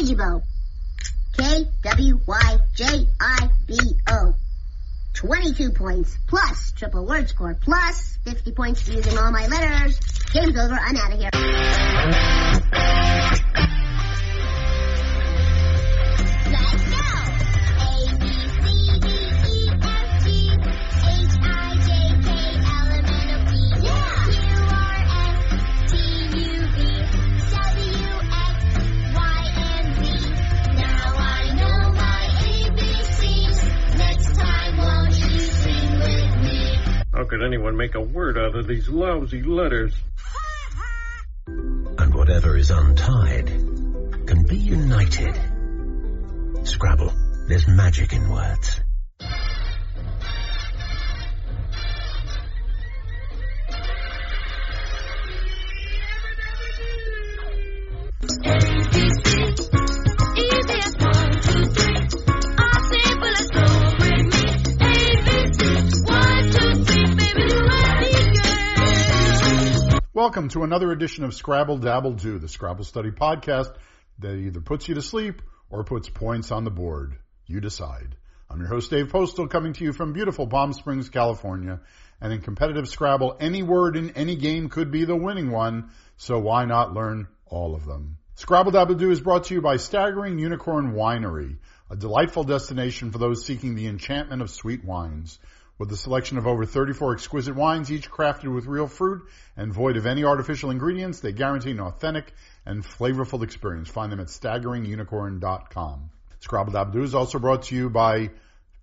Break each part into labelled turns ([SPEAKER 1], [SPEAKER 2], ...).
[SPEAKER 1] Kwyjibo. K-W-Y-J-I-B-O. 22 points plus triple word score plus 50 points using all my letters. Game's over. I'm out of here.
[SPEAKER 2] How anyone make a word out of these lousy letters?
[SPEAKER 3] and whatever is untied can be united. Scrabble, there's magic in words.
[SPEAKER 4] Welcome to another edition of Scrabble Dabble Do, the Scrabble Study podcast that either puts you to sleep or puts points on the board. You decide. I'm your host Dave Postal coming to you from beautiful Palm Springs, California. And in competitive Scrabble, any word in any game could be the winning one, so why not learn all of them? Scrabble Dabble Do is brought to you by Staggering Unicorn Winery, a delightful destination for those seeking the enchantment of sweet wines. With a selection of over 34 exquisite wines, each crafted with real fruit and void of any artificial ingredients, they guarantee an authentic and flavorful experience. Find them at staggeringunicorn.com. Scrabble Dabble Do is also brought to you by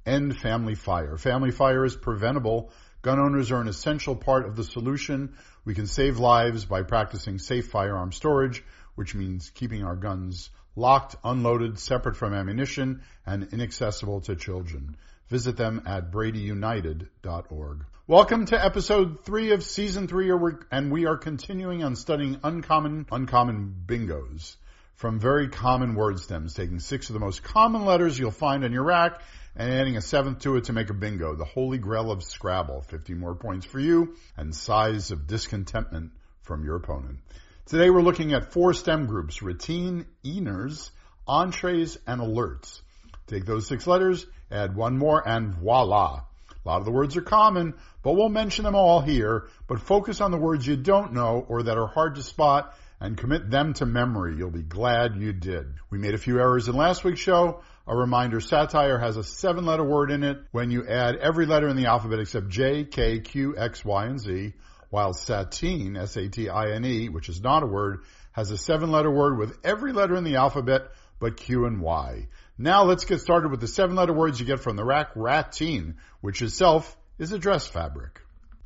[SPEAKER 4] End Family Fire. Family fire is preventable. Gun owners are an essential part of the solution. We can save lives by practicing safe firearm storage, which means keeping our guns locked, unloaded, separate from ammunition, and inaccessible to children. Visit them at bradyunited.org. Welcome to episode three of season three, and we are continuing on studying uncommon, uncommon bingos from very common word stems, taking six of the most common letters you'll find on your rack and adding a seventh to it to make a bingo, the holy grail of Scrabble. 50 more points for you and sighs of discontentment from your opponent. Today we're looking at four stem groups, routine, eners, entrees, and alerts. Take those six letters, add one more, and voila. A lot of the words are common, but we'll mention them all here, but focus on the words you don't know or that are hard to spot and commit them to memory. You'll be glad you did. We made a few errors in last week's show. A reminder, satire has a seven letter word in it when you add every letter in the alphabet except J, K, Q, X, Y, and Z, while satine, S-A-T-I-N-E, which is not a word, has a seven letter word with every letter in the alphabet but Q and Y. Now let's get started with the seven letter words you get from the rack ratine, which itself is a dress fabric.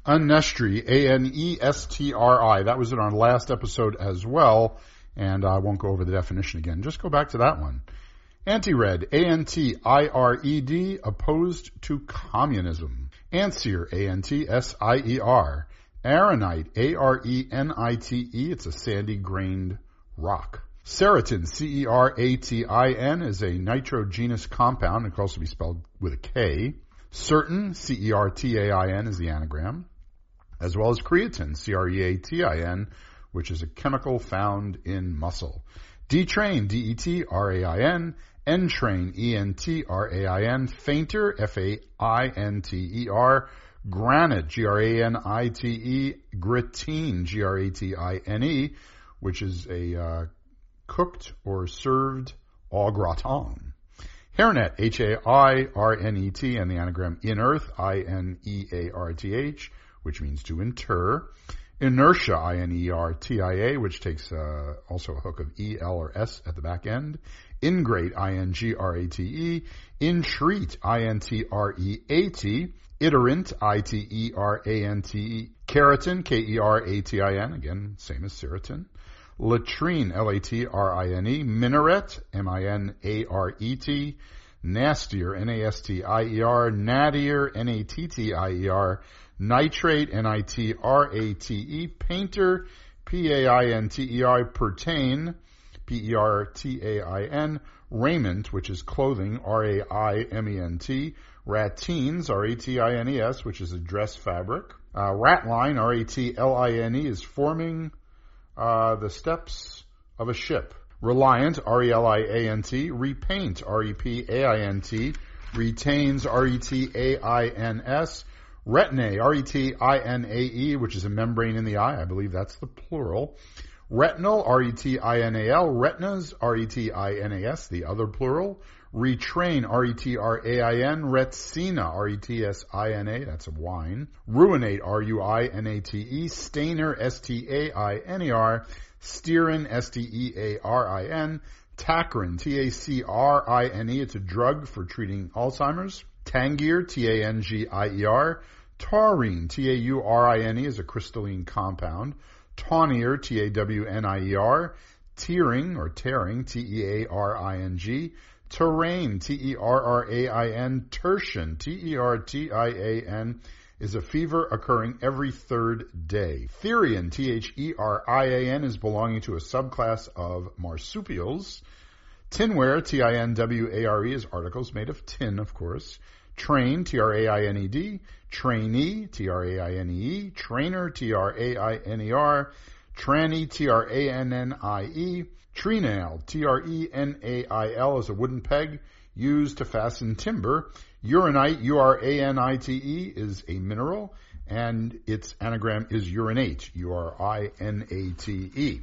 [SPEAKER 4] Anestri, A-N-E-S-T-R-I. That was in our last episode as well, and I won't go over the definition again. Just go back to that one. Anti-red, A-N-T-I-R-E-D, opposed to communism. Antsier, A-N-T-S-I-E-R. Arenite, A-R-E-N-I-T-E, it's a sandy grained rock. Ceratin, C-E-R-A-T-I-N, is a nitrogenous compound. It can also be spelled with a K. Certain, C-E-R-T-A-I-N, is the anagram. As well as creatin, C-R-E-A-T-I-N, which is a chemical found in muscle. Detrain, D-E-T-R-A-I-N. Entrain, E-N-T-R-A-I-N. Fainter, F-A-I-N-T-E-R. Granite, G-R-A-N-I-T-E. Gratine, G-R-A-T-I-N-E, which is a uh, cooked or served au gratin. Hairnet, H-A-I-R-N-E-T, and the anagram inearth, I-N-E-A-R-T-H, which means to inter. Inertia, I-N-E-R-T-I-A, which takes uh, also a hook of E, L, or S at the back end. Ingrate, I-N-G-R-A-T-E. Intreat, I-N-T-R-E-A-T. Iterant, I-T-E-R-A-N-T-E. Keratin, K-E-R-A-T-I-N, again, same as Ceratin. Latrine, L-A-T-R-I-N-E, Minaret, M-I-N-A-R-E-T, Nastier, N-A-S-T-I-E-R, Nattier, N-A-T-T-I-E-R, Nitrate, N-I-T-R-A-T-E, Painter, P-A-I-N-T-E-R, Pertain, P-E-R-T-A-I-N, Raiment, which is clothing, R-A-I-M-E-N-T, Ratines, R-A-T-I-N-E-S, which is a dress fabric, uh, Ratline, R-A-T-L-I-N-E, is forming uh, the steps of a ship. Reliant, R-E-L-I-A-N-T, Repaint, R-E-P-A-I-N-T, Retains, R-E-T-A-I-N-S, Retinae, R-E-T-I-N-A-E, which is a membrane in the eye. I believe that's the plural. Retinal, R-E-T-I-N-A-L, retinas, R-E-T-I-N-A-S, the other plural. Retrain, R-E-T-R-A-I-N, Retsina, R-E-T-S-I-N-A, that's a wine. Ruinate, R-U-I-N-A-T-E, Stainer, S-T-A-I-N-E-R, Stearin, S-T-E-A-R-I-N, Tacrine, T-A-C-R-I-N-E, it's a drug for treating Alzheimer's. Tangier, T-A-N-G-I-E-R, Taurine, T-A-U-R-I-N-E, is a crystalline compound. Tawnier, T-A-W-N-I-E-R, Tearing or tearing, T-E-A-R-I-N-G, Terrain, T-E-R-R-A-I-N, Tertian, T-E-R-T-I-A-N, is a fever occurring every third day. Therian, T-H-E-R-I-A-N, is belonging to a subclass of marsupials. Tinware, T-I-N-W-A-R-E, is articles made of tin, of course. Train, T-R-A-I-N-E-D. Trainee, T-R-A-I-N-E-E. Trainer, T-R-A-I-N-E-R. Trannie, T-R-A-N-N-I-E. Trenail, T-R-E-N-A-I-L, is a wooden peg used to fasten timber. Uranite, U-R-A-N-I-T-E, is a mineral, and its anagram is urinate, U-R-I-N-A-T-E.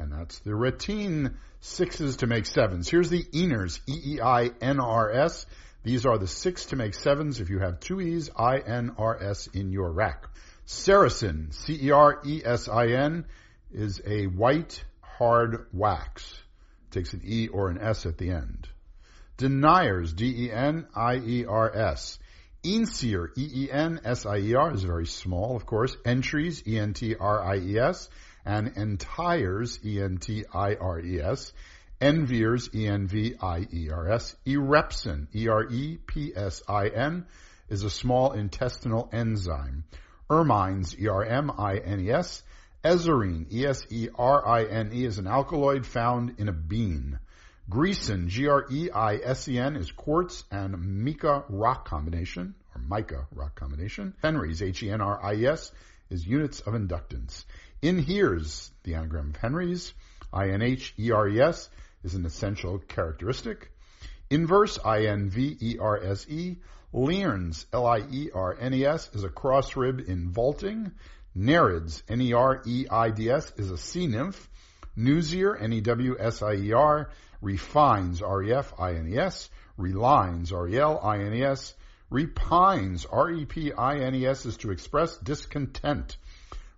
[SPEAKER 4] And that's the retine sixes to make sevens. Here's the eners, E-E-I-N-R-S. These are the six to make sevens if you have two E's, I-N-R-S in your rack. Ceresin, C-E-R-E-S-I-N, is a white hard wax. It takes an E or an S at the end. Deniers, D-E-N-I-E-R-S. Eensier, E-E-N-S-I-E-R, is very small, of course. Entries, E-N-T-R-I-E-S. And entires, E-N-T-I-R-E-S. Enviers, E-N-V-I-E-R-S. Erepsin, E-R-E-P-S-I-N, is a small intestinal enzyme. Ermines, E-R-M-I-N-E-S. Eserine, E-S-E-R-I-N-E, is an alkaloid found in a bean. Greisen, G-R-E-I-S-E-N, is quartz and mica rock combination, or mica rock combination. Henries, H-E-N-R-I-E-S, is units of inductance. Inheres, the anagram of Henries, I-N-H-E-R-E-S, is an essential characteristic. Inverse, I-N-V-E-R-S-E. Liernes, L-I-E-R-N-E-S, is a cross rib in vaulting. Nereids, N-E-R-E-I-D-S, is a sea nymph. Newsier, N-E-W-S-I-E-R, refines, R-E-F-I-N-E-S. Relines, R-E-L-I-N-E-S. Repines, R-E-P-I-N-E-S, is to express discontent.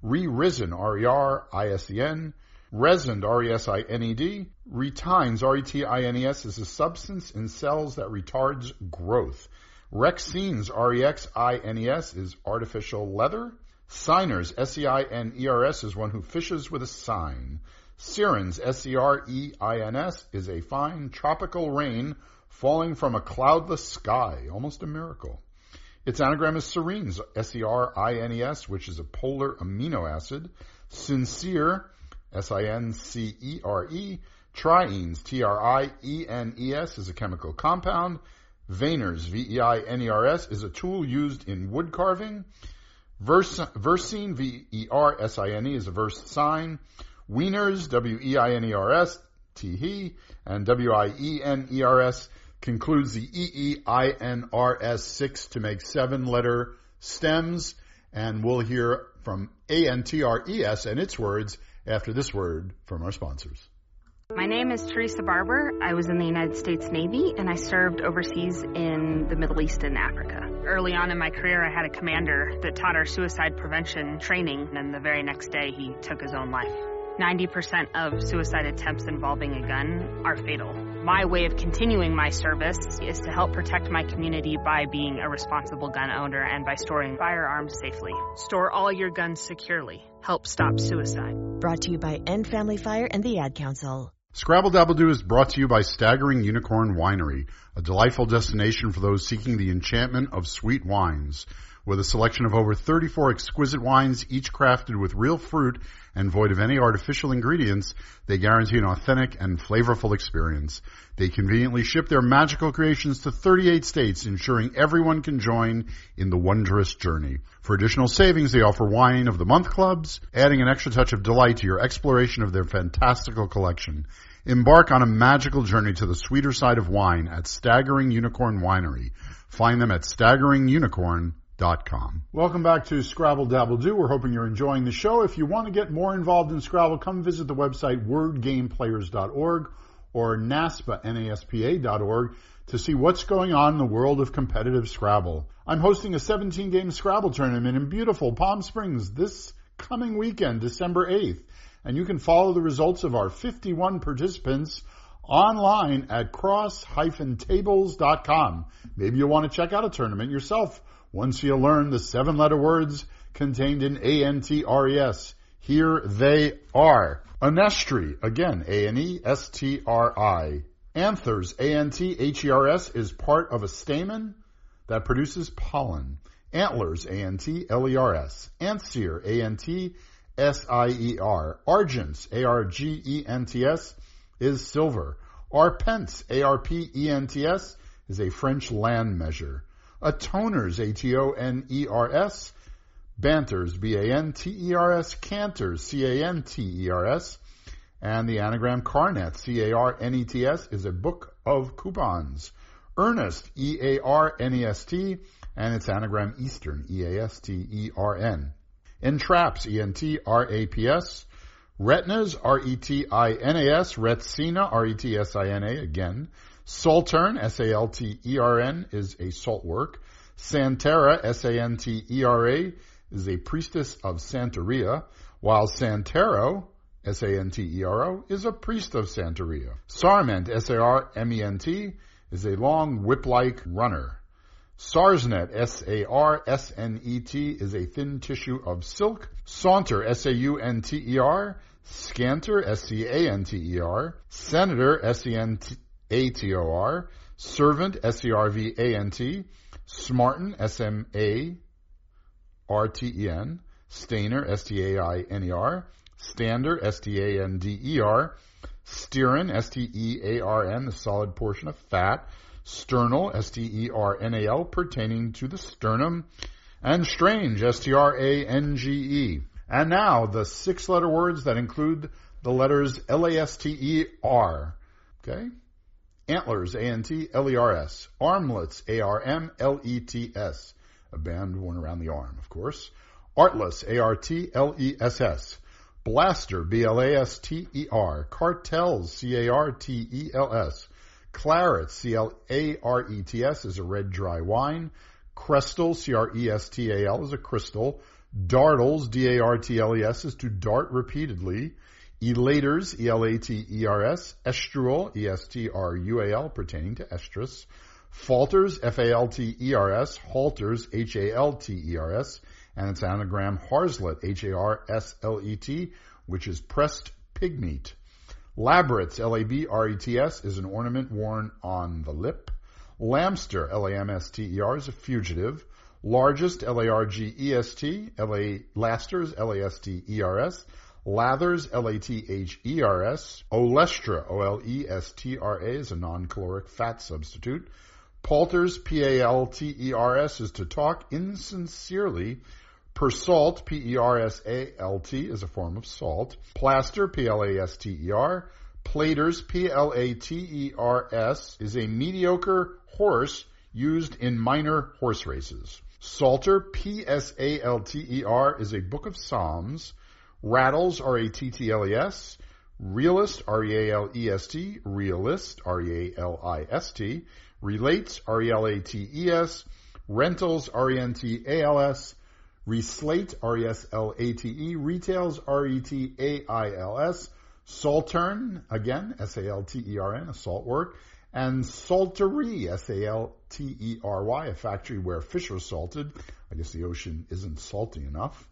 [SPEAKER 4] Re-risen, R-E-R-I-S-E-N. Resined, R-E-S-I-N-E-D. Retines, R-E-T-I-N-E-S, is a substance in cells that retards growth. Rexines, R-E-X-I-N-E-S, is artificial leather. Seiners, S-E-I-N-E-R-S, is one who fishes with a sign. Sereins, S-E-R-E-I-N-S, is a fine tropical rain falling from a cloudless sky, almost a miracle. Its anagram is serines, S-E-R-I-N-E-S, which is a polar amino acid. Sincere, S-I-N-C-E-R-E. Trienes, T-R-I-E-N-E-S, is a chemical compound. Veiners, V-E-I-N-E-R-S, is a tool used in wood carving. Vers- versine, V-E-R-S-I-N-E, is a verse sign. Weiners, W-E-I-N-E-R-S, and W-I-E-N-E-R-S concludes the E-E-I-N-R-S six to make seven letter stems. And we'll hear from A-N-T-R-E-S and its words after this word from our sponsors.
[SPEAKER 5] My name is Teresa Barber. I was in the United States Navy and I served overseas in the Middle East and Africa. Early on in my career, I had a commander that taught our suicide prevention training, and the very next day, he took his own life. 90% of suicide attempts involving a gun are fatal. My way of continuing my service is to help protect my community by being a responsible gun owner and by storing firearms safely. Store all your guns securely. Help stop suicide.
[SPEAKER 6] Brought to you by End Family Fire and the Ad Council.
[SPEAKER 4] Scrabble Dabble Do is brought to you by Staggering Unicorn Winery, a delightful destination for those seeking the enchantment of sweet wines. With a selection of over 34 exquisite wines, each crafted with real fruit and void of any artificial ingredients, they guarantee an authentic and flavorful experience. They conveniently ship their magical creations to 38 states, ensuring everyone can join in the wondrous journey. For additional savings, they offer wine of the month clubs, adding an extra touch of delight to your exploration of their fantastical collection. Embark on a magical journey to the sweeter side of wine at Staggering Unicorn Winery. Find them at staggeringunicorn.com. Welcome back to Scrabble Dabble Do. We're hoping you're enjoying the show. If you want to get more involved in Scrabble, come visit the website wordgameplayers.org or NASPA, N-A-S-P-A.org to see what's going on in the world of competitive Scrabble. I'm hosting a 17 game Scrabble tournament in beautiful Palm Springs this coming weekend, December 8th. And you can follow the results of our 51 participants online at cross-tables.com. Maybe you'll want to check out a tournament yourself once you learn the seven letter words contained in A-N-T-R-E-S. Here they are. Anestri, again, A-N-E-S-T-R-I. Anthers, A-N-T-H-E-R-S, is part of a stamen that produces pollen. Antlers, A-N-T-L-E-R-S. Antsier, A-N-T-S-I-E-R. Argents, A-R-G-E-N-T-S, is silver. Arpents, A-R-P-E-N-T-S, is a French land measure. Atoners, A-T-O-N-E-R-S. Banters, B-A-N-T-E-R-S. Canters, C-A-N-T-E-R-S. And the anagram Carnet, C-A-R-N-E-T-S, is a book of coupons. Earnest, E-A-R-N-E-S-T, and its anagram Eastern, E-A-S-T-E-R-N. Entraps, E-N-T-R-A-P-S. Retinas, R-E-T-I-N-A-S. Retsina, R-E-T-S-I-N-A, again. Saltern, S-A-L-T-E-R-N, is a salt work. Santera, S-A-N-T-E-R-A, is a priestess of Santeria, while Santero, S-A-N-T-E-R-O, is a priest of Santeria. Sarment, S-A-R-M-E-N-T, is a long whip-like runner. Sarsnet, S-A-R-S-N-E-T, is a thin tissue of silk. Saunter, S-A-U-N-T-E-R. Scanter, S-C-A-N-T-E-R. Senator, S-E-N-A-T-O-R. Servant, S-E-R-V-A-N-T. Smarten, S-M-A-R-T-E-N. Stainer, S-T-A-I-N-E-R. Stander, S-T-A-N-D-E-R. Stearin, S-T-E-A-R-N, the solid portion of fat. Sternal, S-T-E-R-N-A-L, pertaining to the sternum. And strange, S-T-R-A-N-G-E. And now, the six letter words that include the letters L-A-S-T-E-R. Okay? Antlers, A-N-T-L-E-R-S. Armlets, A-R-M-L-E-T-S. A band worn around the arm, of course. Artless, A-R-T-L-E-S-S. Blaster, B-L-A-S-T-E-R. Cartels, C-A-R-T-E-L-S. Claret, C-L-A-R-E-T-S, is a red dry wine. Crestal, C-R-E-S-T-A-L, is a crystal. Dartles, D-A-R-T-L-E-S, is to dart repeatedly. Elaters, E-L-A-T-E-R-S. Estrual, E-S-T-R-U-A-L, pertaining to estrus. Falters, F-A-L-T-E-R-S. Halters, H-A-L-T-E-R-S. And its anagram Harslet, H-A-R-S-L-E-T, which is pressed pig meat. Labrets, L-A-B-R-E-T-S, is an ornament worn on the lip. Lamster, L-A-M-S-T-E-R, is a fugitive. Largest, L-A-R-G-E-S-T, L-A, Lasters, L-A-S-T-E-R-S. Lathers, L-A-T-H-E-R-S. Olestra, O-L-E-S-T-R-A, is a non-caloric fat substitute. Palters, P-A-L-T-E-R-S, is to talk insincerely. Persalt, P-E-R-S-A-L-T, is a form of salt. Plaster, P-L-A-S-T-E-R. Platers, P-L-A-T-E-R-S, is a mediocre horse used in minor horse races. Psalter, P-S-A-L-T-E-R, is a book of psalms. Rattles, R-A-T-T-L-E-S. Realest, R-E-A-L-E-S-T. Realist, R-E-A-L-I-S-T. Relates, R-E-L-A-T-E-S. Rentals, R-E-N-T-A-L-S. Reslate, R-E-S-L-A-T-E. Retails, R-E-T-A-I-L-S. Saltern, again, S-A-L-T-E-R-N, a salt word. And saltery, S-A-L-T-E-R-Y, a factory where fish are salted. I guess the ocean isn't salty enough.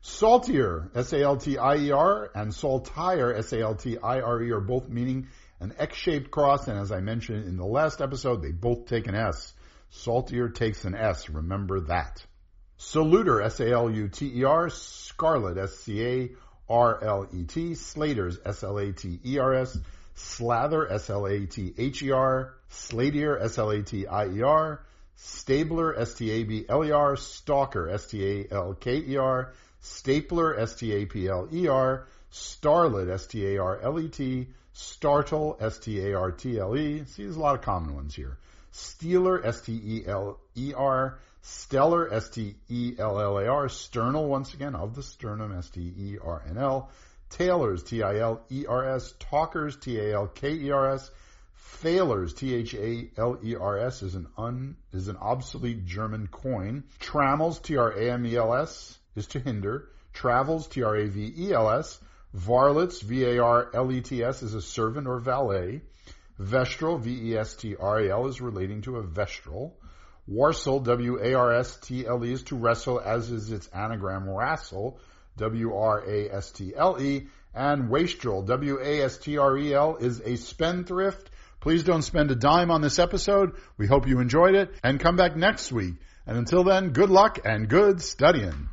[SPEAKER 4] Saltier, S-A-L-T-I-E-R, and saltire, S-A-L-T-I-R-E, are both meaning an X-shaped cross, and as I mentioned in the last episode, they both take an S. Saltier takes an S, remember that. Saluter, S-A-L-U-T-E-R, Scarlet, S-C-A-R-L-E-T, Slaters, S-L-A-T-E-R-S, Slather, S-L-A-T-H-E-R, Slatier, S-L-A-T-I-E-R, Stabler, S-T-A-B-L-E-R, Stalker, S-T-A-L-K-E-R, Stapler, S-T-A-P-L-E-R, Starlet, S-T-A-R-L-E-T, Startle, S-T-A-R-T-L-E. See, there's a lot of common ones here. Steeler, S-T-E-L-E-R. Stellar, S-T-E-L-L-A-R. Sternal, once again, of the sternum, S-T-E-R-N-L. Tailors, T-I-L-E-R-S. Talkers, T-A-L-K-E-R-S. Thalers, T-H-A-L-E-R-S, is an un, is an obsolete German coin. Tramels, T-R-A-M-E-L-S, is to hinder. Travels, T-R-A-V-E-L-S. Varlets, V-A-R-L-E-T-S, is a servant or valet. Vestral, V-E-S-T-R-A-L, is relating to a vestral. Warstle, W-A-R-S-T-L-E, is to wrestle, as is its anagram, wrastle, W-R-A-S-T-L-E. And wastrel, W-A-S-T-R-E-L, is a spendthrift. Please don't spend a dime on this episode. We hope you enjoyed it and come back next week. And until then, good luck and good studying.